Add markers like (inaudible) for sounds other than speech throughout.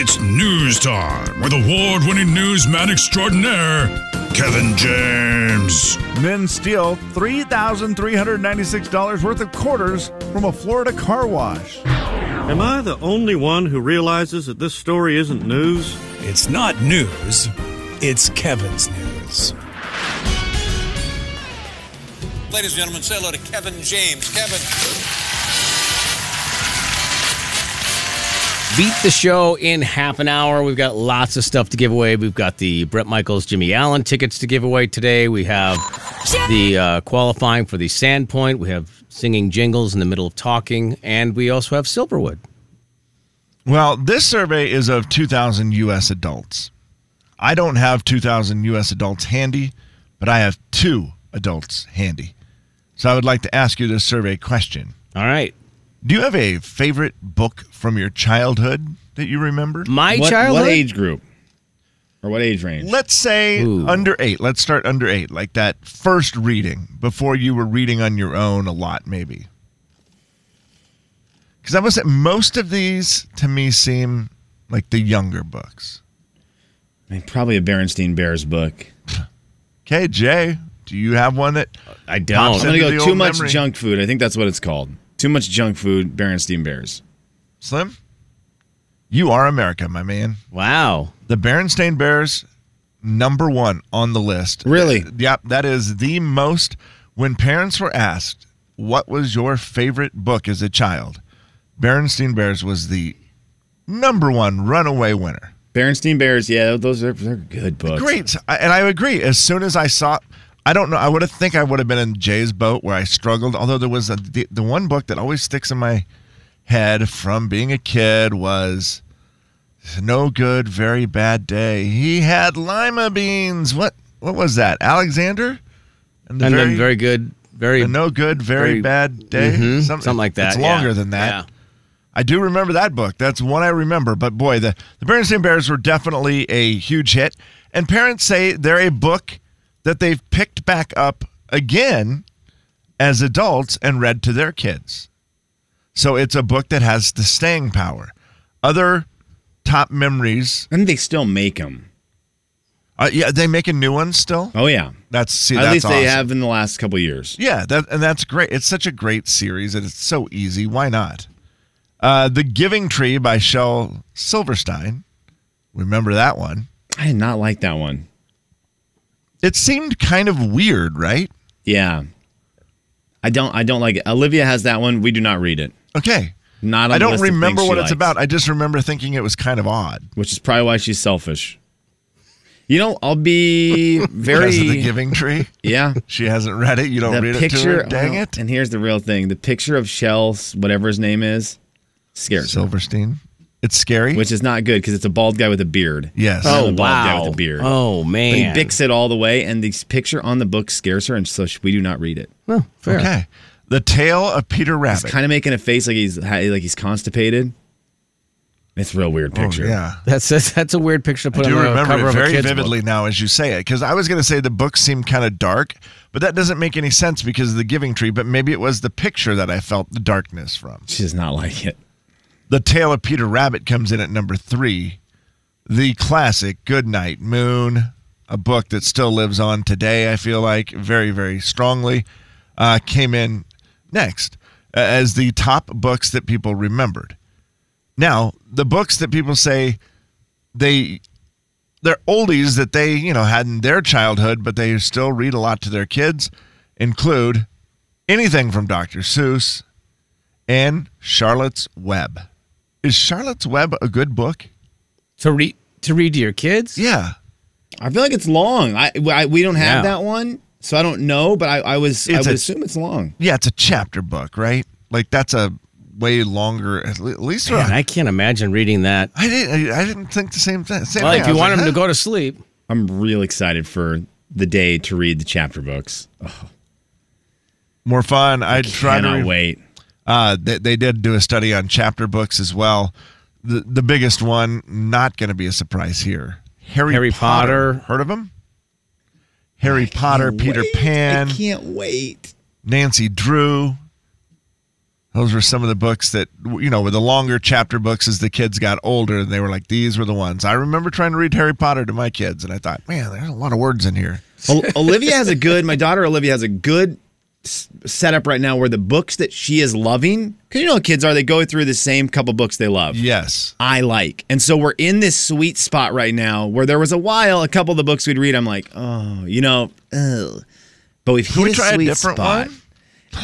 It's news time with award winning newsman extraordinaire, Kevin James. Men steal $3,396 worth of quarters from a Florida car wash. Am I the only one who realizes that this story isn't news? It's not news, it's Kevin's news. Ladies and gentlemen, say hello to Kevin James. Kevin. Beat the show in half an hour. We've got lots of stuff to give away. We've got the Bret Michaels, Jimmy Allen tickets to give away today. We have the uh, qualifying for the Sandpoint. We have singing jingles in the middle of talking, and we also have Silverwood. Well, this survey is of 2,000 U.S. adults. I don't have 2,000 U.S. adults handy, but I have two adults handy. So I would like to ask you this survey question. All right. Do you have a favorite book from your childhood that you remember? My what, childhood. what age group or what age range? Let's say Ooh. under eight. Let's start under eight, like that first reading before you were reading on your own a lot, maybe. Because I must say, most of these to me seem like the younger books. I mean, probably a Berenstain Bears book. (laughs) Okay, Jay, do you have one that I don't? I'm gonna go too old much memory. junk food. I think that's what it's called. Too much junk food. Berenstain Bears. Slim? You are America, my man. Wow. The Berenstain Bears, number one on the list. Really? Uh, Yep, that is the most. When parents were asked, what was your favorite book as a child? Berenstain Bears was the number one runaway winner. Berenstain Bears. Yeah, those are they're good books. Great. And I agree. As soon as I saw, I don't know, I would have think I would have been in Jay's boat where I struggled. Although there was a, the, the one book that always sticks in my head from being a kid was No Good, Very Bad Day. He had lima beans. What what was that? Alexander? And then very good, very the No Good, Very, very- Bad Day. Mhm, something like that, It's longer yeah. than that. Yeah. I do remember that book. That's one I remember. But boy, the, the Berenstain Bears were definitely a huge hit. And parents say they're a book that they've picked back up again as adults and read to their kids. So it's a book that has the staying power. Other top memories. And they still make them. Uh, yeah, they make a new one still. Oh yeah. That's see, At that's least they have in the last couple years. Yeah, that and that's great. It's such a great series and it's so easy. Why not? Uh, the Giving Tree by Shel Silverstein. Remember that one? I did not like that one. It seemed kind of weird, right? Yeah. I don't. I don't like it. Olivia has that one. We do not read it. Okay. Not. I don't remember what it's likes, about. I just remember thinking it was kind of odd. which is probably why she's selfish. You know, I'll be (laughs) very. The Giving Tree. yeah. (laughs) She hasn't read it. You don't the read picture. it to her. Dang well, it. And here's the real thing: the picture of Shel's whatever his name is, scares her, Silverstein. It's scary. which is not good because it's a bald guy with a beard. yes. Oh, Oh a bald guy wow. with a beard. Oh But man. he bicks it all the way, and the picture on the book scares her, and so we do not read it. Oh, fair. Okay. The Tale of Peter He's Rabbit. kind of making a face like he's like he's constipated. It's a real weird Oh, picture. yeah. That's, that's that's a weird picture to I put do on the remember cover it of a very kid's vividly book. now as you say it because I was going to say the book seemed kind of dark, but that doesn't make any sense because of the Giving Tree. But maybe it was the picture that I felt the darkness from. She does not like it. The Tale of Peter Rabbit comes in at number three. The classic Good Night Moon, a book that still lives on today, I feel like, very, very strongly, uh, came in next uh, as the top books that people remembered. Now, the books that people say they they're oldies that they, you know, had in their childhood, but they still read a lot to their kids include anything from Dr. Seuss and Charlotte's Web. Is Charlotte's Web a good book? to read to read to your kids. Yeah. I feel like it's long. I, I we don't have Yeah. that one, so I don't know. But I, I was I It's would a- assume it's long. Yeah, it's a chapter book, right? Like that's a way longer at le- at least Man, around- I can't imagine reading that. I didn't I, I didn't think the same thing. Same Well, thing. if I you was want like, him to huh? go to sleep, I'm real excited for the day to read the chapter books. Oh, more fun. I try to cannot re- wait. Uh, they, they did do a study on chapter books as well. The the biggest one, not going to be a surprise here. Harry, Harry Potter. Heard of him? Harry Potter, Peter wait. Pan, I can't wait. Nancy Drew. Those were some of the books that you know were the longer chapter books as the kids got older. And they were like these were the ones. I remember trying to read Harry Potter to my kids, and I thought, man, there's a lot of words in here. Olivia has a good. My daughter Olivia has a good s- setup right now where the books that she is loving, because you know how kids are, they go through the same couple books they love. Yes, I like, and so we're in this sweet spot right now where there was a while, a couple of the books we'd read, I'm like, oh, you know, ugh. but we've Can hit we try a sweet different spot. one?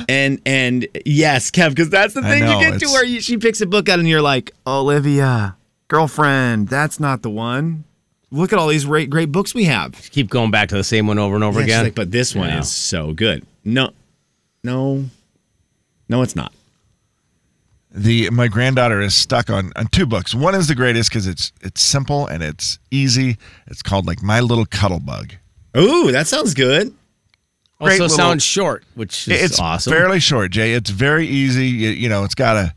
And and yes, Kev, because that's the thing know, you get to where you, she picks a book out and you're like, Olivia, girlfriend, that's not the one. Look at all these great great books we have. Keep going back to the same one over and over Yeah, she's again. like, but this one Yeah. is so good. No, no, no, it's not. the my granddaughter is stuck on on two books. One is the greatest because it's it's simple and it's easy. It's called like My Little Cuddle Bug. Ooh, that sounds good. great also little- sounds short, which is it's awesome. fairly short, Jay. It's very easy. You, you know, it's got a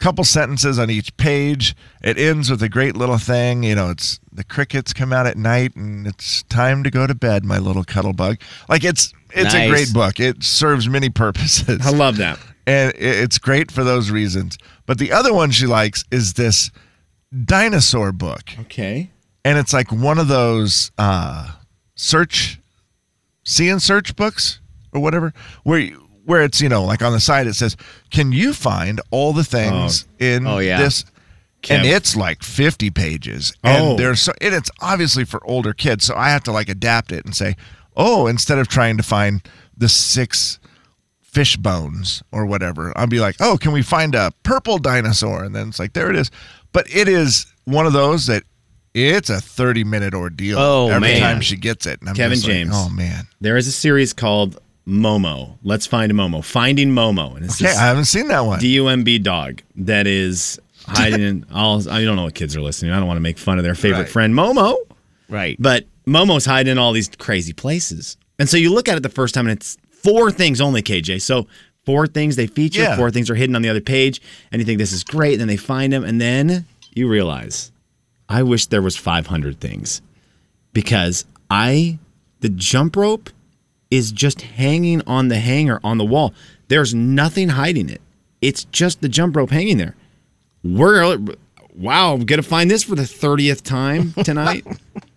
couple sentences on each page. It ends with a great little thing. You know, it's the crickets come out at night and it's time to go to bed, my little cuddle bug. Like it's it's a great book. It serves many purposes. I love that. and it's great for those reasons. But the other one she likes is this dinosaur book. Okay. And it's like one of those uh search see and search books or whatever where you, where it's you know like on the side it says can you find all the things oh. in Oh, yeah. this and it's like 50 pages and Oh. there's so and it's obviously for older kids so i have to like adapt it and say oh instead of trying to find the six fish bones or whatever i'll be like oh can we find a purple dinosaur and then it's like there it is but it is one of those that it's a 30 minute ordeal Oh, every man. time she gets it and I'm Kevin just like, James. oh man There is a series called Momo. Let's find Momo. Finding Momo. And it's okay i haven't seen that one DUMB dog that is hiding in (laughs) all. I don't know what kids are listening. I don't want to make fun of their favorite Right. friend Momo, right. but Momo's hiding in all these crazy places. And so you look at it the first time, and it's four things only, KJ. So four things they feature, Yeah. four things are hidden on the other page, and you think this is great. And then they find them, and then you realize, I wish there was 500 things because I the jump rope is just hanging on the hanger on the wall. There's nothing hiding it. It's just the jump rope hanging there. We're wow, I'm gonna find this for the thirtieth time tonight. (laughs)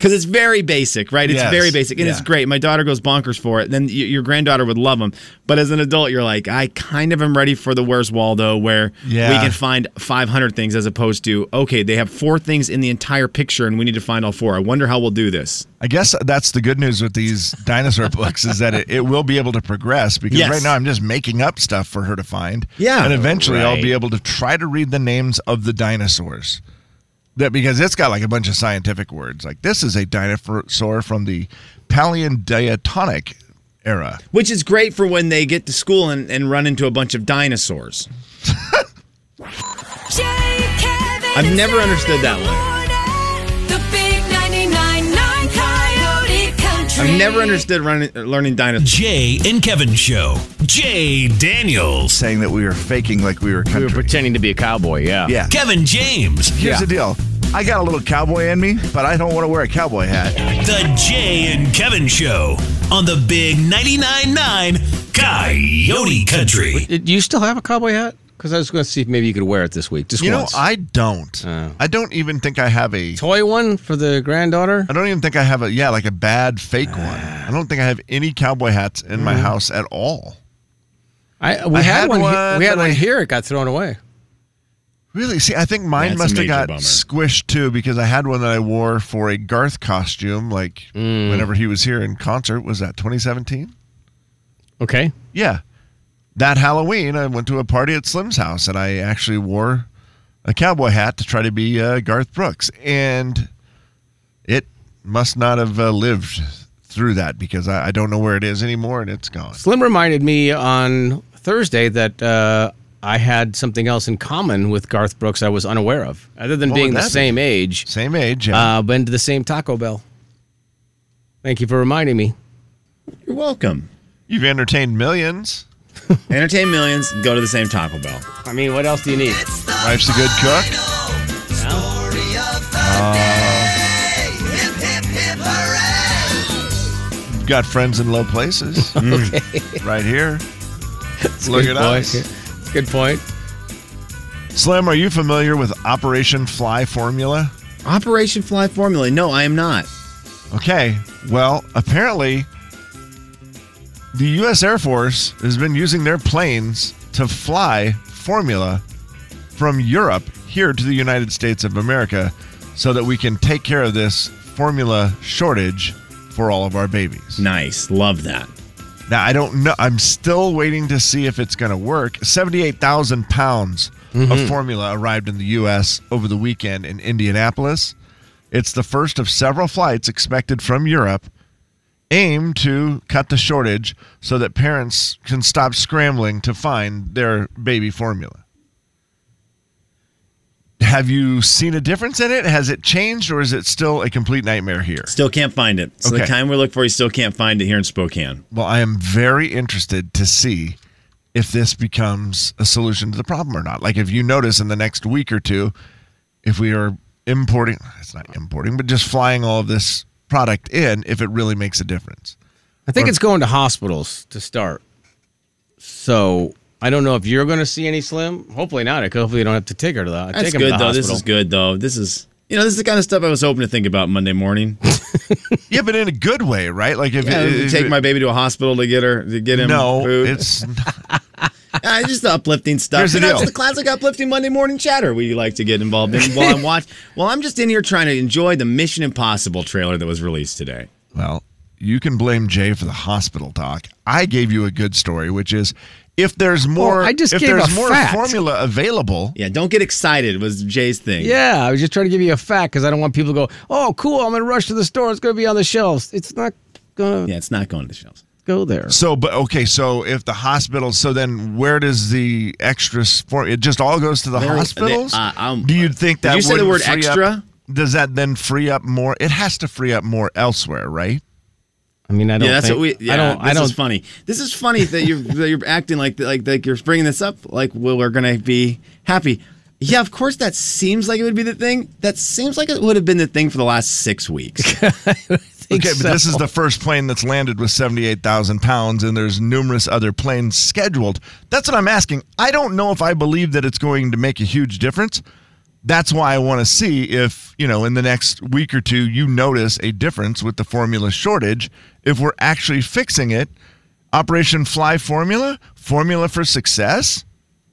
Because it's very basic, right? It's Yes, very basic, and it's great. My daughter goes bonkers for it. Then y- your granddaughter would love them. But as an adult, you're like, I kind of am ready for the Where's Waldo, where we can find 500 things, as opposed to okay, they have four things in the entire picture, and we need to find all four. I wonder how we'll do this. I guess that's the good news with these (laughs) dinosaur books is that it, it will be able to progress because Yes. right now I'm just making up stuff for her to find. Yeah. And eventually I'll be able to try to read the names of the dinosaurs. That because it's got like a bunch of scientific words. Like this is a dinosaur from the Paleontonic era. Which is great for when they get to school and, and run into a bunch of dinosaurs. (laughs) Jay, Kevin, I've never Slim understood that one. morning. The big 99.9 Coyote Country. I've never understood running, learning dinosaurs. Jay and Kevin Show. Jay Daniels. Saying that we were faking like we were We were pretending to be a cowboy, yeah. yeah. Kevin James. Here's Yeah. the deal. I got a little cowboy in me, but I don't want to wear a cowboy hat. The Jay and Kevin Show on the Big 99.9 9 Coyote Country. Do you still have a cowboy hat? Because I was going to see if maybe you could wear it this week. Just You know. I don't. Oh. I don't even think I have a Toy one for the granddaughter? I don't even think I have a yeah, like a bad fake one. Ah. I don't think I have any cowboy hats in my mm-hmm. house at all. I we I had, had one. he- one, we had one I- here. It got thrown away. Really? See, I think mine That's a must have major got bummer. squished too because I had one that I wore for a Garth costume, like Mm. whenever he was here in concert. Was that 2017? Okay. Yeah, that Halloween I went to a party at Slim's house and I actually wore a cowboy hat to try to be uh, Garth Brooks, and it must not have uh, lived through that because I, I don't know where it is anymore and it's gone. Slim reminded me on Thursday that uh, I had something else in common with Garth Brooks I was unaware of. Other than What being the that be? same age, Same age. Yeah. uh, been to the same Taco Bell. Thank you for reminding me. You're welcome. You've entertained millions. (laughs) Entertain millions, go to the same Taco Bell. I mean, what else do you need? Wife's a good cook. You've got friends in low places. (laughs) okay. Right here. Look at boy. us. Good point. Slim, are you familiar with Operation Fly Formula? Operation Fly Formula. No, I am not. Okay, well, apparently the U.S. Air Force has been using their planes to fly formula from Europe here to the United States of America so that we can take care of this formula shortage for all of our babies. Nice. Love that. Now, I don't know. I'm still waiting to see if it's going to work. 78,000 pounds of mm-hmm. formula arrived in the U.S. over the weekend in Indianapolis. It's the first of several flights expected from Europe aimed to cut the shortage so that parents can stop scrambling to find their baby formula. Have you seen a difference in it? Has it changed or is it still a complete nightmare here? Still can't find it. So the Okay. kind we're looking for, you still can't find it here in Spokane. Well, I am very interested to see if this becomes a solution to the problem or not. Like if you notice in the next week or two, if we are importing, it's not importing, but just flying all of this product in, if it really makes a difference. I think it's going to hospitals to start. So I don't know if you're going to see any slim. Hopefully not. Hopefully you don't have to take her to the. That's take him good to the though. This is good though. This is you know this is the kind of stuff I was hoping to think about Monday morning. (laughs) Yeah, but in a good way, right? Like if, Yeah, if take my baby to a hospital to get her to get him no, food. it's (laughs) Yeah, just the uplifting stuff. Here's the You know, deal. It's the classic uplifting Monday morning chatter we like to get involved in while I'm watch. (laughs) Well, I'm just in here trying to enjoy the Mission Impossible trailer that was released today. well. You can blame Jay for the hospital talk. I gave you a good story, which is if there's more, I just if gave there's a more fact. formula available, Yeah, don't get excited. Was Jay's thing? Yeah, I was just trying to give you a fact because I don't want people to go, "Oh, cool! I'm gonna rush to the store. It's gonna be on the shelves." It's not gonna yeah, it's not going to the shelves. go there. So, but okay, so if the hospital, so then where does the extra for it just all goes to the There- hospitals? there- uh, um, Do you think did that you say the word free up- extra? does that then free up more? It has to free up more elsewhere, right? I mean, I don't. yeah, that's think, what we. Yeah, I don't. This I don't. is funny. This is funny that you're that you're acting like like like you're bringing this up like well, we're gonna be happy. Yeah, of course that seems like it would be the thing. That seems like it would have been the thing for the last six weeks. (laughs) okay, so. but this is the first plane that's landed with 78,000 pounds, and there's numerous other planes scheduled. That's what I'm asking. I don't know if I believe that it's going to make a huge difference. That's why I want to see if, you know, in the next week or two, you notice a difference with the formula shortage. If we're actually fixing it, Operation Fly Formula, Formula for Success,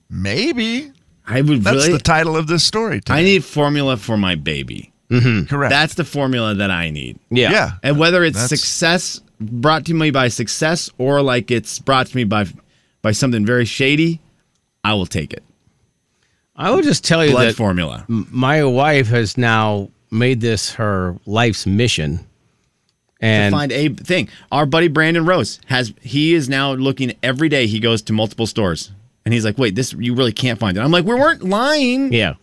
maybe. I would That's really. the title of this story. I need formula for my baby. Mm-hmm. Correct. That's the formula that I need. yeah. yeah. And whether it's That's- success brought to me by success or like it's brought to me by by something very shady, I will take it. I will just tell you Blood that formula. my wife has now made this her life's mission, to and find a thing. Our buddy Brandon Rose has he is now looking every day. He goes to multiple stores and he's like, "Wait, this you really can't find it." I'm like, "We weren't lying." yeah.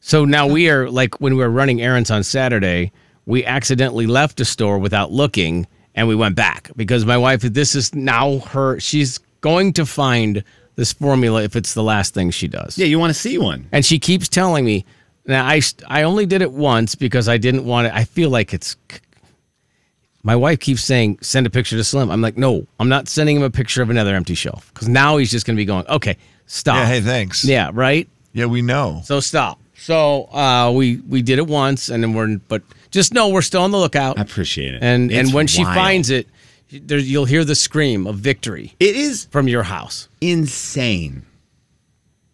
So now we are like when we were running errands on Saturday, we accidentally left a store without looking, and we went back because my wife. This is now her. She's going to find this formula if it's the last thing she does. Yeah, you want to see one? And she keeps telling me, now I, I only did it once because I didn't want it. I feel like it's. My wife keeps saying, send a picture to Slim. I'm like, no, I'm not sending him a picture of another empty shelf because now he's just going to be going, okay, stop. Yeah, hey, thanks. Yeah, right? Yeah, we know. So stop. So uh, we we did it once, and then we're but just know we're still on the lookout. I appreciate it. And It's and when she finds it, there, you'll hear the scream of victory it is from your house. insane.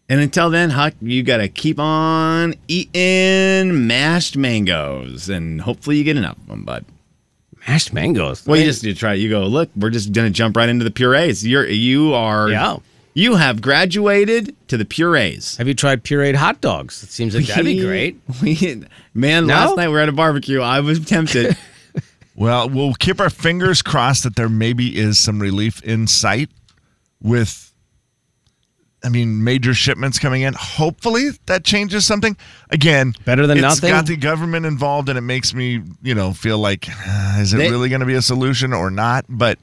And until then, Huck, you got to keep on eating mashed mangoes, and hopefully you get enough of them, bud. Mashed mangoes. Well, you just you try. You go. Look, we're just gonna jump right into the purees. You're you are. Yeah. You have graduated to the purees. Have you tried pureed hot dogs? It seems like that'd be great. (laughs) We, man, No? last night we were at a barbecue. I was tempted. (laughs) Well, we'll keep our fingers crossed that there maybe is some relief in sight with, I mean, major shipments coming in. Hopefully that changes something. Again, Better than it's nothing? got the government involved, and it makes me, you know, feel like, uh, is it They- really going to be a solution or not? But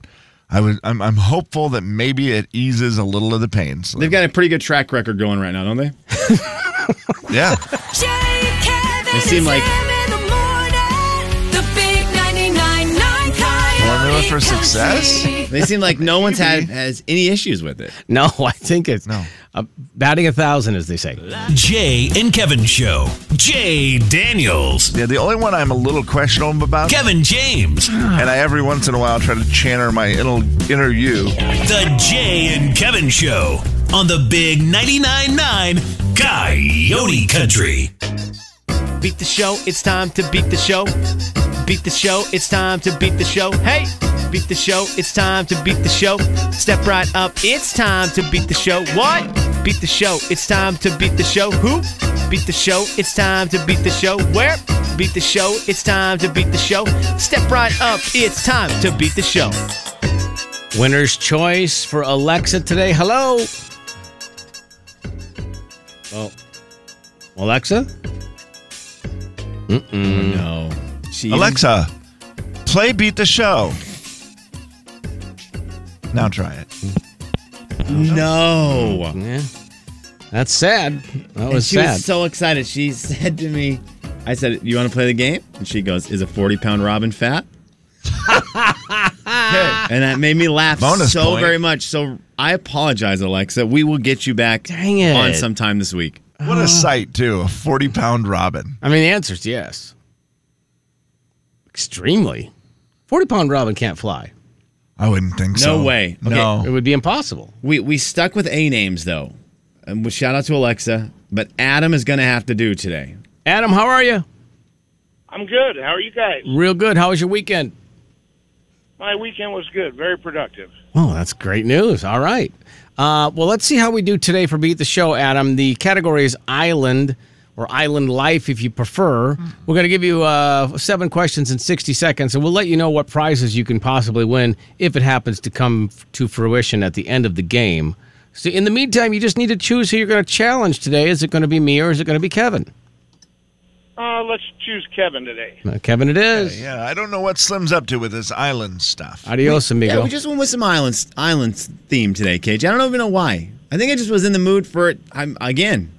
I was, I'm, I'm hopeful that maybe it eases a little of the pain. So, They've got a pretty good track record going right now, don't they? (laughs) yeah. Jay, Kevin, They seem like- for success? They seem like no one's had has any issues with it. No, (laughs) I think it's No. Uh, batting a thousand, as they say. Jay and Kevin Show. Jay Daniels. Yeah, the only one I'm a little questionable about, Kevin James. and I every once in a while try to channel my inner, inner you. The Jay and Kevin Show on the Big 99.9 9 Coyote Country. Beat the show, it's time to beat the show. Beat the show, it's time to beat the show. Hey! Beat the show, it's time to beat the show. Step right up, it's time to beat the show. What? Beat the show, it's time to beat the show. Who? Beat the show, it's time to beat the show. Where? Beat the show, it's time to beat the show. Step right up, it's time to beat the show. Winner's choice for Alexa today. Hello. Well, Alexa? No. She Alexa, play Beat the Show. Now try it. No. Mm, yeah. That's sad. That was she sad. was so excited. She (laughs) said to me, I said, You want to play the game? And she goes, Is a 40 pound Robin fat? (laughs) and that made me laugh Bonus so point. very much. So I apologize, Alexa. We will get you back Dang it. on sometime this week. What a uh. sight, too. A 40 pound robin. I mean, the answer is yes. Extremely. 40 pound Robin can't fly. I wouldn't think so. No way. Okay. No. It would be impossible. We we stuck with A names though. And we shout out to Alexa, but Adam is gonna have to do today. Adam, how are you? I'm good. How are you guys? Real good. How was your weekend? My weekend was good. Very productive. Oh, that's great news. All right. Uh, well, let's see how we do today for Beat the Show, Adam. The category is Island or Island Life, if you prefer. We're going to give you uh, seven questions in 60 seconds, and we'll let you know what prizes you can possibly win if it happens to come to fruition at the end of the game. So, in the meantime, you just need to choose who you're going to challenge today. Is it going to be me or is it going to be Kevin? Uh, let's choose Kevin today. Uh, Kevin, it is. Yeah, I don't know what Slim's up to with this island stuff. Adios, amigo. Yeah, we just went with some islands islands theme today, KJ. I don't even know why. I think I just was in the mood for it. I'm again.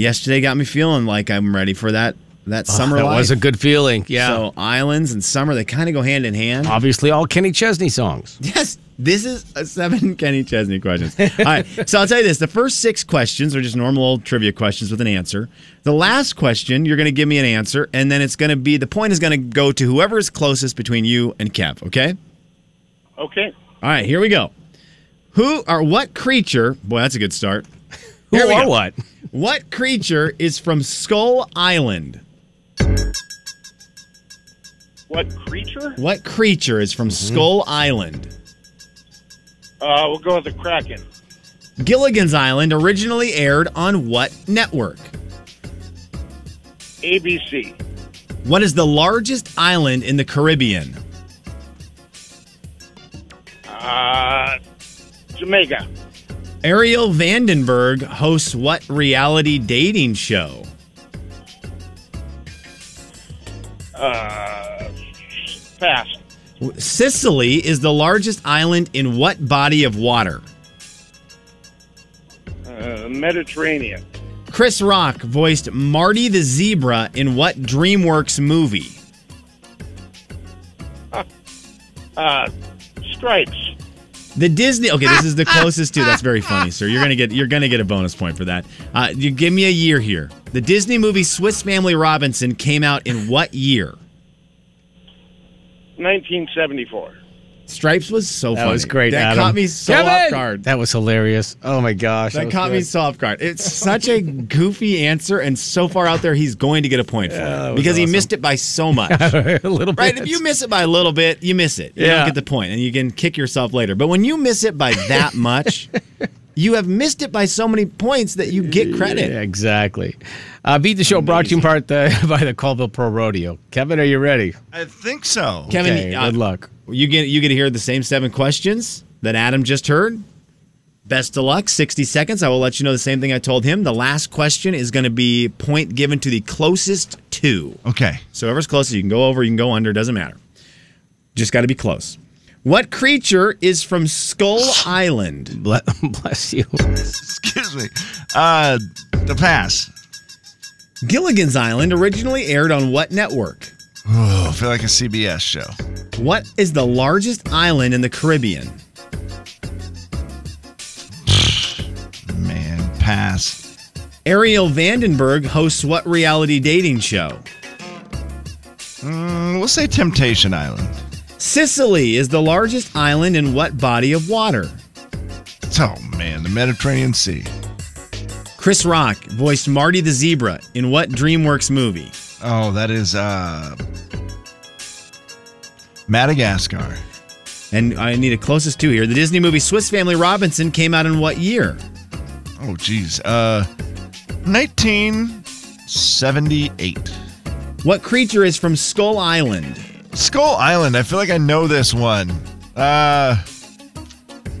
Yesterday got me feeling like I'm ready for that that ah, summer that life. was a good feeling. Yeah. So islands and summer they kind of go hand in hand. Obviously, all Kenny Chesney songs. (laughs) Yes, this is a seven (laughs) Kenny Chesney questions. All right, so I'll tell you this: the first six questions are just normal old trivia questions with an answer. The last question, you're going to give me an answer, and then it's going to be the point is going to go to whoever is closest between you and Kev. Okay. Okay. All right, here we go. Who or what creature? Boy, that's a good start. Who Here or what? What creature is from Skull Island? What creature? What creature is from Skull Island? Uh, we'll go with the Kraken. Gilligan's Island originally aired on what network? ABC. What is the largest island in the Caribbean? Uh, Jamaica. Arielle Vandenberg hosts what reality dating show? Uh, pass. Sicily is the largest island in what body of water? Uh, Mediterranean. Chris Rock voiced Marty the Zebra in what DreamWorks movie? Uh, stripes. The Disney. Okay, this is the (laughs) closest to. That's very funny, sir. You're gonna get. You're gonna get a bonus point for that. Uh, you give me a year here. The Disney movie Swiss Family Robinson came out in what year? 1974. Stripes was so That funny. was great, That Adam. caught me so Kevin! off guard. That was hilarious. Oh my gosh. That was caught me good. so off guard. It's such a goofy answer and so far out there, he's going to get a point for that it was because he missed it by so much. (laughs) a little bit. Right? If you miss it by a little bit, you miss it. You Yeah. don't get the point, and you can kick yourself later. But when you miss it by that (laughs) much, you have missed it by so many points that you get credit. Yeah, exactly. Uh, Beat the show brought to you in part uh, (laughs) by the Colville Pro Rodeo. Kevin, are you ready? I think so. Kevin, Okay, uh, good luck. You get you get to hear the same seven questions that Adam just heard. Best of luck. 60 seconds. I will let you know the same thing I told him. The last question is going to be point given to the closest two. Okay. So whoever's closest, you can go over, you can go under, doesn't matter. Just got to be close. What creature is from Skull (sighs) Island? (laughs) Bless you. Excuse me. Uh, the pass. Gilligan's Island originally aired on what network? Oh, I feel like a CBS show. What is the largest island in the Caribbean? (sighs) Man. Pass. Arielle Vandenberg hosts what reality dating show? Mm, we'll say Temptation Island. Sicily is the largest island in what body of water? Oh man, the Mediterranean Sea. Chris Rock voiced Marty the Zebra in what DreamWorks movie? Oh, that is uh Madagascar. And I need a closest two here. The Disney movie Swiss Family Robinson came out in what year? Oh geez. Uh 1978. What creature is from Skull Island? Skull Island. I feel like I know this one. Uh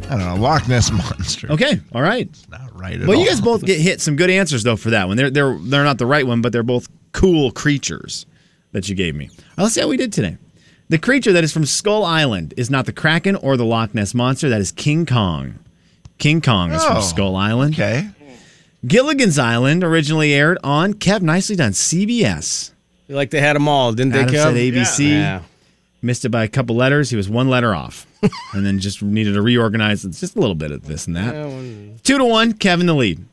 I don't know, Loch Ness (laughs) Monster. Okay, all right. Not right at Well, all. you guys both get hit some good answers though for that one. They're they're they're not the right one, but they're both cool creatures that you gave me. Let's see how we did today. The creature that is from Skull Island is not the Kraken or the Loch Ness monster. That is King Kong. King Kong is Oh, from Skull Island. Okay. Gilligan's Island originally aired on Kev. Nicely done. CBS. Feel like they had them all, didn't they, Adam Kev? said ABC. Yeah. Missed it by a couple letters. He was one letter off, (laughs) and then just needed to reorganize. It's just a little bit of this and that. Two to one. Kevin the lead.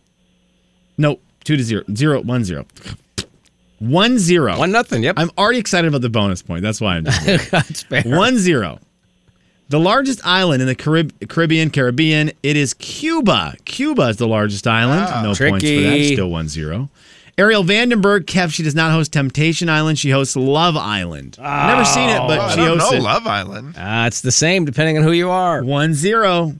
Nope. Two to zero. Zero. One zero. One zero. One nothing. Yep. I'm already excited about the bonus point. That's why I'm just (laughs) That's fair. one zero. The largest island in the Carib- Caribbean, Caribbean, it is Cuba. Cuba is the largest island. no points for that. Tricky. Still one zero. Arielle Vandenberg, Kev, she does not host Temptation Island. She hosts Love Island. I've never seen it, but Oh, I she don't hosts know it. Love Island. Uh, it's the same depending on who you are. One zero.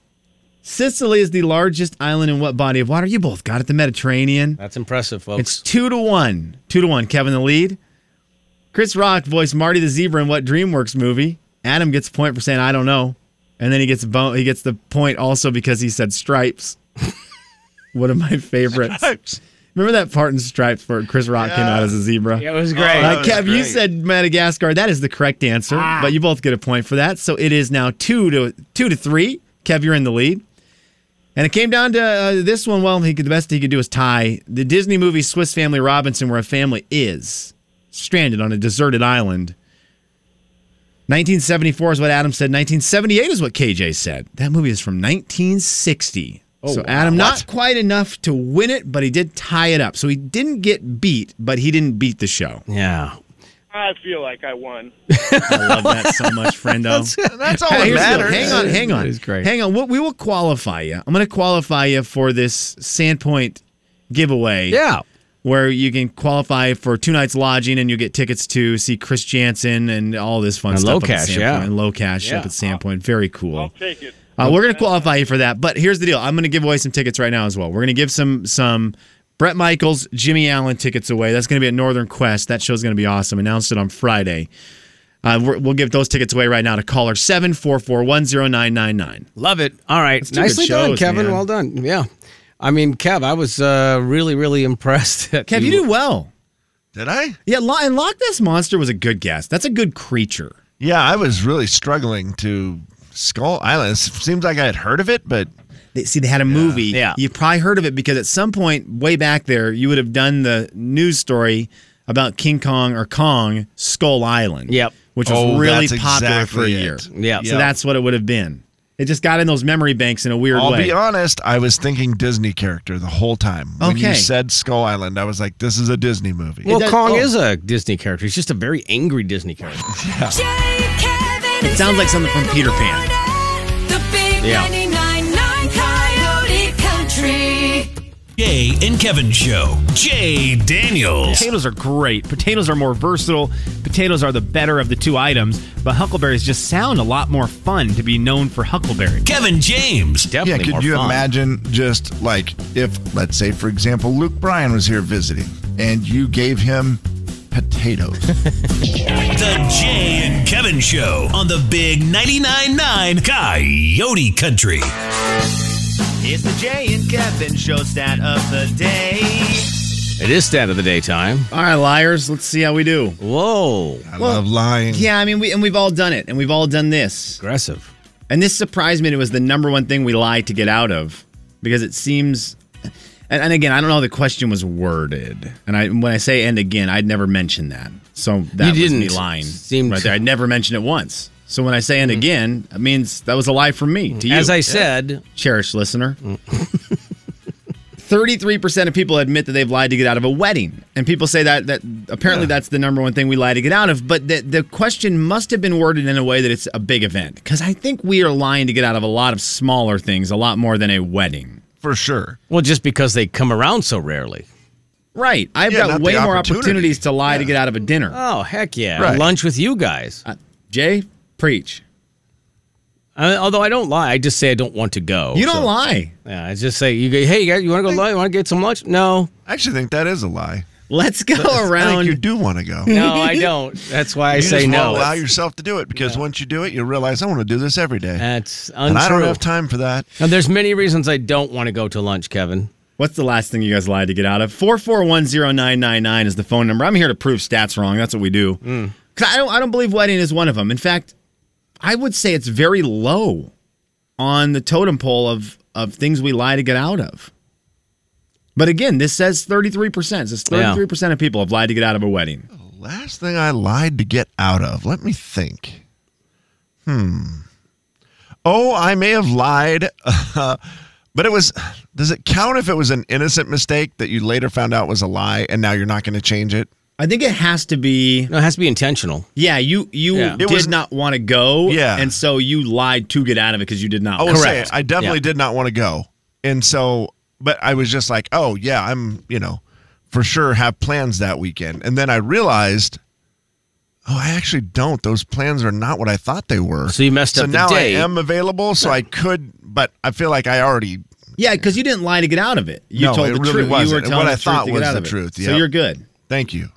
Sicily is the largest island in what body of water? You both got it. The Mediterranean. That's impressive, folks. It's two to one. Two to one. Kevin the lead. Chris Rock voiced Marty the Zebra in what DreamWorks movie? Adam gets a point for saying I don't know, and then he gets a bon- he gets the point also because he said Stripes. (laughs) One of my favorites. Remember that part in Stripes where Chris Rock came out as a zebra? Yeah, it was great. Uh, was Kev, you said Madagascar. That is the correct answer, Ah. but you both get a point for that. So it is now two to two to three. Kev, you're in the lead. And it came down to uh, this one. Well, he could, the best he could do is tie the Disney movie Swiss Family Robinson, where a family is stranded on a deserted island. 1974 is what Adam said. 1978 is what KJ said. That movie is from 1960. Oh, so Adam, not quite enough to win it, but he did tie it up. So he didn't get beat, but he didn't beat the show. yeah. I feel like I won. I love that so much, friendo. (laughs) That's all Hey, that here's the deal. matters. Hang on, hang on. That is great. Hang on. We, we will qualify you. I'm going to qualify you for this Sandpoint giveaway. Yeah. Where you can qualify for two nights lodging and you get tickets to see Chris Janson and all this fun And stuff. LOCASH, yeah. And LOCASH Yeah. up at Sandpoint. Very cool. I'll take it. Uh, we're going to qualify you for that, but here's the deal. I'm going to give away some tickets right now as well. We're going to give some some Bret Michaels, Jimmy Allen tickets away. That's going to be at Northern Quest. That show's going to be awesome. Announced it on Friday. Uh, we're, we'll give those tickets away right now to caller seven four four one zero nine nine nine. Love it. All right. two Nicely good done, Kevin. man. Well done. Yeah. I mean, Kev, I was uh, really, really (laughs) impressed. Kev, you do well. Did I? Yeah, and Loch Ness Monster was a good guess. That's a good creature. Yeah, I was really struggling to Skull Island. It seems like I had heard of it, but They, see, they had a movie. Yeah. You've probably heard of it because at some point way back there, you would have done the news story about King Kong or Kong Skull Island. Yep. Which was Oh, really that's popular for a year. Yeah. So that's what it would have been. It just got in those memory banks in a weird way. I'll be honest, I was thinking Disney character the whole time. When Okay. you said Skull Island, I was like, this is a Disney movie. Well, does- Kong oh. is a Disney character. He's just a very angry Disney character. (laughs) Jay, Kevin, It sounds like something from Peter Pan. The big Yeah. Jay and Kevin Show. Jay Daniels. Potatoes are great. Potatoes are more versatile. Potatoes are the better of the two items, but huckleberries just sound a lot more fun to be known for huckleberry. Kevin James. Definitely yeah, could more you fun. imagine just like if, let's say, for example, Luke Bryan was here visiting and you gave him potatoes? (laughs) The Jay and Kevin Show on the Big 99.9 9 Coyote Country. It's the Jay and Kevin show stat of the day. It is stat of the daytime. All right, liars. Let's see how we do. Whoa. I love lying. Yeah, I mean, we and we've all done it, and we've all done this. Aggressive. And this surprised me. It was the number one thing we lied to get out of because it seems. And, and again, I don't know how the question was worded. And I, when I say "and again," I'd never mentioned that. So that You was me didn't. lying Seemed- right there. I'd never mentioned it once. So when I say "and again," it means that was a lie from me to you, As I said, cherished listener. (laughs) 33% of people admit that they've lied to get out of a wedding. And people say that that apparently that's the number one thing we lie to get out of, but the, the question must have been worded in a way that it's a big event cuz I think we are lying to get out of a lot of smaller things, a lot more than a wedding. For sure. Well, just because they come around so rarely. Right. I've Yeah, got way the more opportunities to lie to get out of a dinner. Oh, heck yeah. Right. Lunch with you guys. Uh, Jay, preach. I, although I don't lie, I just say I don't want to go. You don't so- lie. Yeah, I just say, you go, hey, you guys, you want to go lunch? You want to get some lunch? No. I actually think that is a lie. Let's go I think around. you do want to go. No, I don't. That's why I you say just no. allow yourself to do it because once you do it, you realize I want to do this every day. That's untrue. and I don't have time for that. Now, there's many reasons I don't want to go to lunch, Kevin. What's the last thing you guys lied to get out of? 4410999 is the phone number. I'm here to prove stats wrong. That's what we do. Mm. 'Cause I don't I don't believe wedding is one of them. In fact, I would say it's very low on the totem pole of of things we lie to get out of. But again, this says 33%. It says 33% of people have lied to get out of a wedding. The last thing I lied to get out of. Let me think. Hmm. Oh, I may have lied, (laughs) but it was. Does it count if it was an innocent mistake that you later found out was a lie and now you're not going to change it? I think it has to be No, it has to be intentional. Yeah, you you Yeah. Did was- not want to go Yeah. and so you lied to get out of it because you did not. I want was to. saying, I definitely Yeah. did not want to go. And so, but I was just like, oh, yeah, I'm, you know, for sure have plans that weekend. And then I realized, oh, I actually don't. Those plans are not what I thought they were. So you messed so up So now day. I am available, so I could, but I feel like I already, Yeah, because you didn't lie to get out of it. You No, told it the really truth. wasn't. You were telling what the I truth thought to get was out the of it. truth, So you're good. thank you.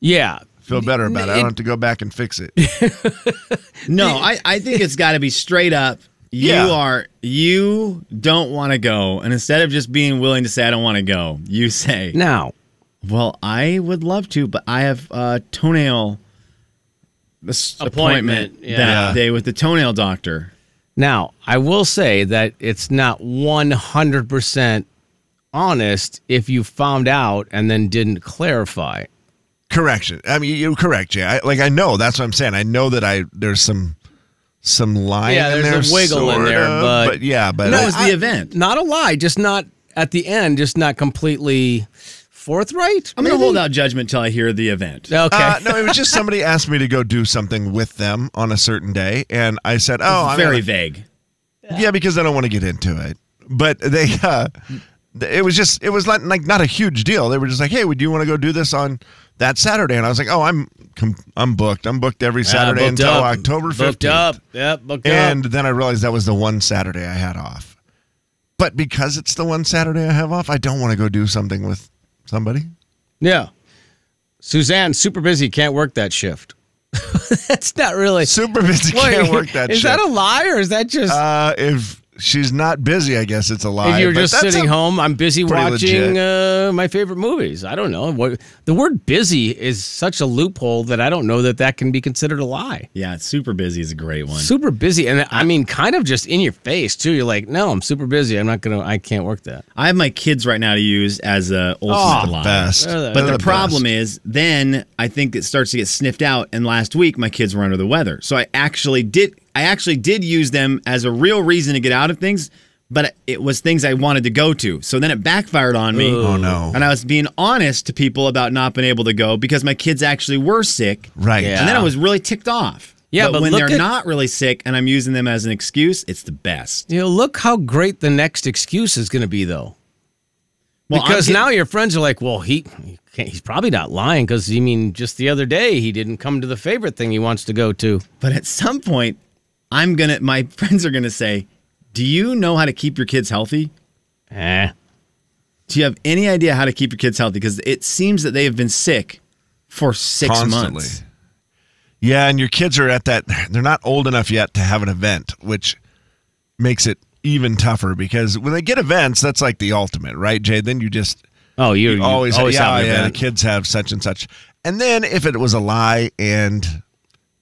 Yeah. Feel better about it. I don't have to go back and fix it. (laughs) No, I, I think it's got to be straight up. You Yeah. are you don't want to go, and instead of just being willing to say I don't want to go, you say, Now, "Well, I would love to, but I have a toenail this Appointment, appointment yeah. that day with the toenail doctor." now, I will say that it's not 100% honest if you found out and then didn't clarify. Correction. I mean, you're correct, Jay. I, like I know that's what I'm saying. I know that I there's some some lying Yeah, in there's there, a wiggle in there, of, but- yeah, but That I- was the event. Not a lie, just not at the end, just not completely forthright. I'm going to hold out judgment till I hear the event. Okay. Uh, no, it was just somebody asked me to go do something with them on a certain day, and I said, "Oh, I'm very gonna- vague. yeah, because I don't want to get into it." But they, uh, it was just, it was like, like not a huge deal. They were just like, "Hey, would you want to go do this on that Saturday?" And I was like, "Oh, I'm, com- I'm booked. I'm booked every Saturday booked until up. October 15th." Booked up. Yep, booked And up. then I realized that was the one Saturday I had off. But because it's the one Saturday I have off, I don't want to go do something with somebody. Yeah. Suzanne, super busy, can't work that shift. (laughs) That's not really. Super busy, can't work that Is shit. that a lie or is that just. Uh, if she's not busy, I guess it's a lie. if you're but just that's sitting home, I'm busy watching uh, my favorite movies. I don't know. What the word busy is such a loophole that I don't know that that can be considered a lie. Yeah, super busy is a great one. Super busy, and I mean, kind of just in your face too. You're like, no, I'm super busy. I'm not gonna. I can't work that. I have my kids right now to use as a ultimate lie. best. The- But They're the, the problem best. is, then I think it starts to get sniffed out. And last week, my kids were under the weather, so I actually did. I actually did use them as a real reason to get out of things, but it was things I wanted to go to. So then it backfired on me. Oh, no. And I was being honest to people about not being able to go because my kids actually were sick. Right. Yeah. And then I was really ticked off. Yeah, but when they're at- not really sick and I'm using them as an excuse, it's the best. You know, look how great the next excuse is going to be, though. Well, because getting- now your friends are like, well, he, he can't, he's probably not lying because you mean just the other day he didn't come to the favorite thing he wants to go to. But at some point, I'm gonna. My (laughs) friends are gonna say, "Do you know how to keep your kids healthy? Eh. Do you have any idea how to keep your kids healthy? Because it seems that they have been sick for six Constantly. months. Yeah, and your kids are at that. They're not old enough yet to have an event, which makes it even tougher because when they get events, that's like the ultimate, right, Jay? Then you just Oh, you, you you always, always yeah, have an yeah, the kids have such and such. And then if it was a lie and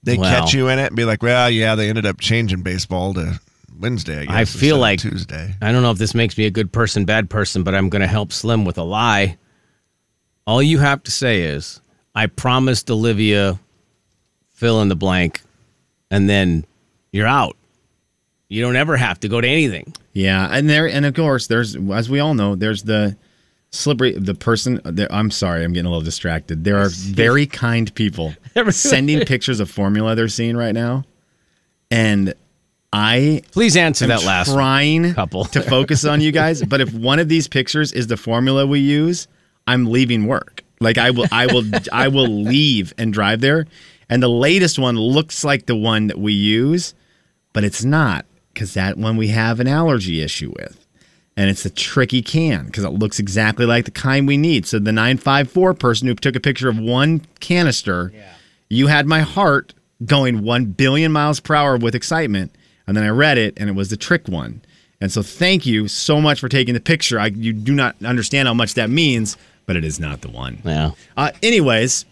they Well. catch you in it and be like, well, yeah, they ended up changing baseball to Wednesday. I, guess, I feel like Tuesday. I don't know if this makes me a good person, bad person, but I'm going to help Slim with a lie. All you have to say is, I promised Olivia fill in the blank, and then you're out. You don't ever have to go to anything. Yeah, and there, and of course, there's as we all know, there's the slippery the person. Uh, I'm sorry, I'm getting a little distracted. There are (laughs) very kind people sending pictures of formula they're seeing right now, and I Please answer am that last trying couple. to focus on you guys. But if one of these pictures is the formula we use, I'm leaving work. Like I will, I will, I will leave and drive there. And the latest one looks like the one that we use, but it's not because that one we have an allergy issue with. And it's a tricky can because it looks exactly like the kind we need. So the 954 person who took a picture of one canister, you had my heart going 1 billion miles per hour with excitement. And then I read it and it was the trick one. And so thank you so much for taking the picture. I, you do not understand how much that means, but it is not the one. Yeah. Uh, anyways,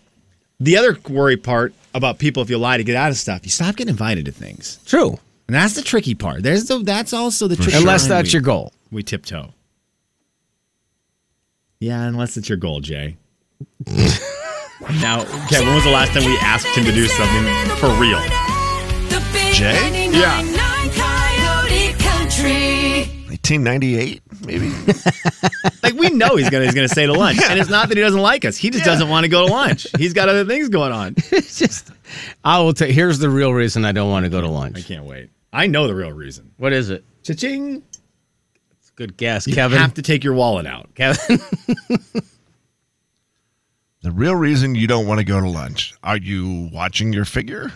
the other worry part about people if you lie to get out of stuff, you stop getting invited to things. True. And that's the tricky part. There's the that's also the tricky Unless that's your goal. We tiptoe. Yeah, unless it's your goal, Jay. (laughs) now, okay, when was the last time we asked him to do something for real? Jay? Yeah. 1998, maybe. (laughs) Like we know he's gonna he's gonna stay to lunch, and it's not that he doesn't like us. He just doesn't want to go to lunch. He's got other things going on. (laughs) It's just, I will tell. Here's the real reason I don't want to go to lunch. I can't wait. I know the real reason. What is it? Cha-ching! Good guess, You Kevin. You have to take your wallet out. Kevin. (laughs) the real reason you don't want to go to lunch are you watching your figure?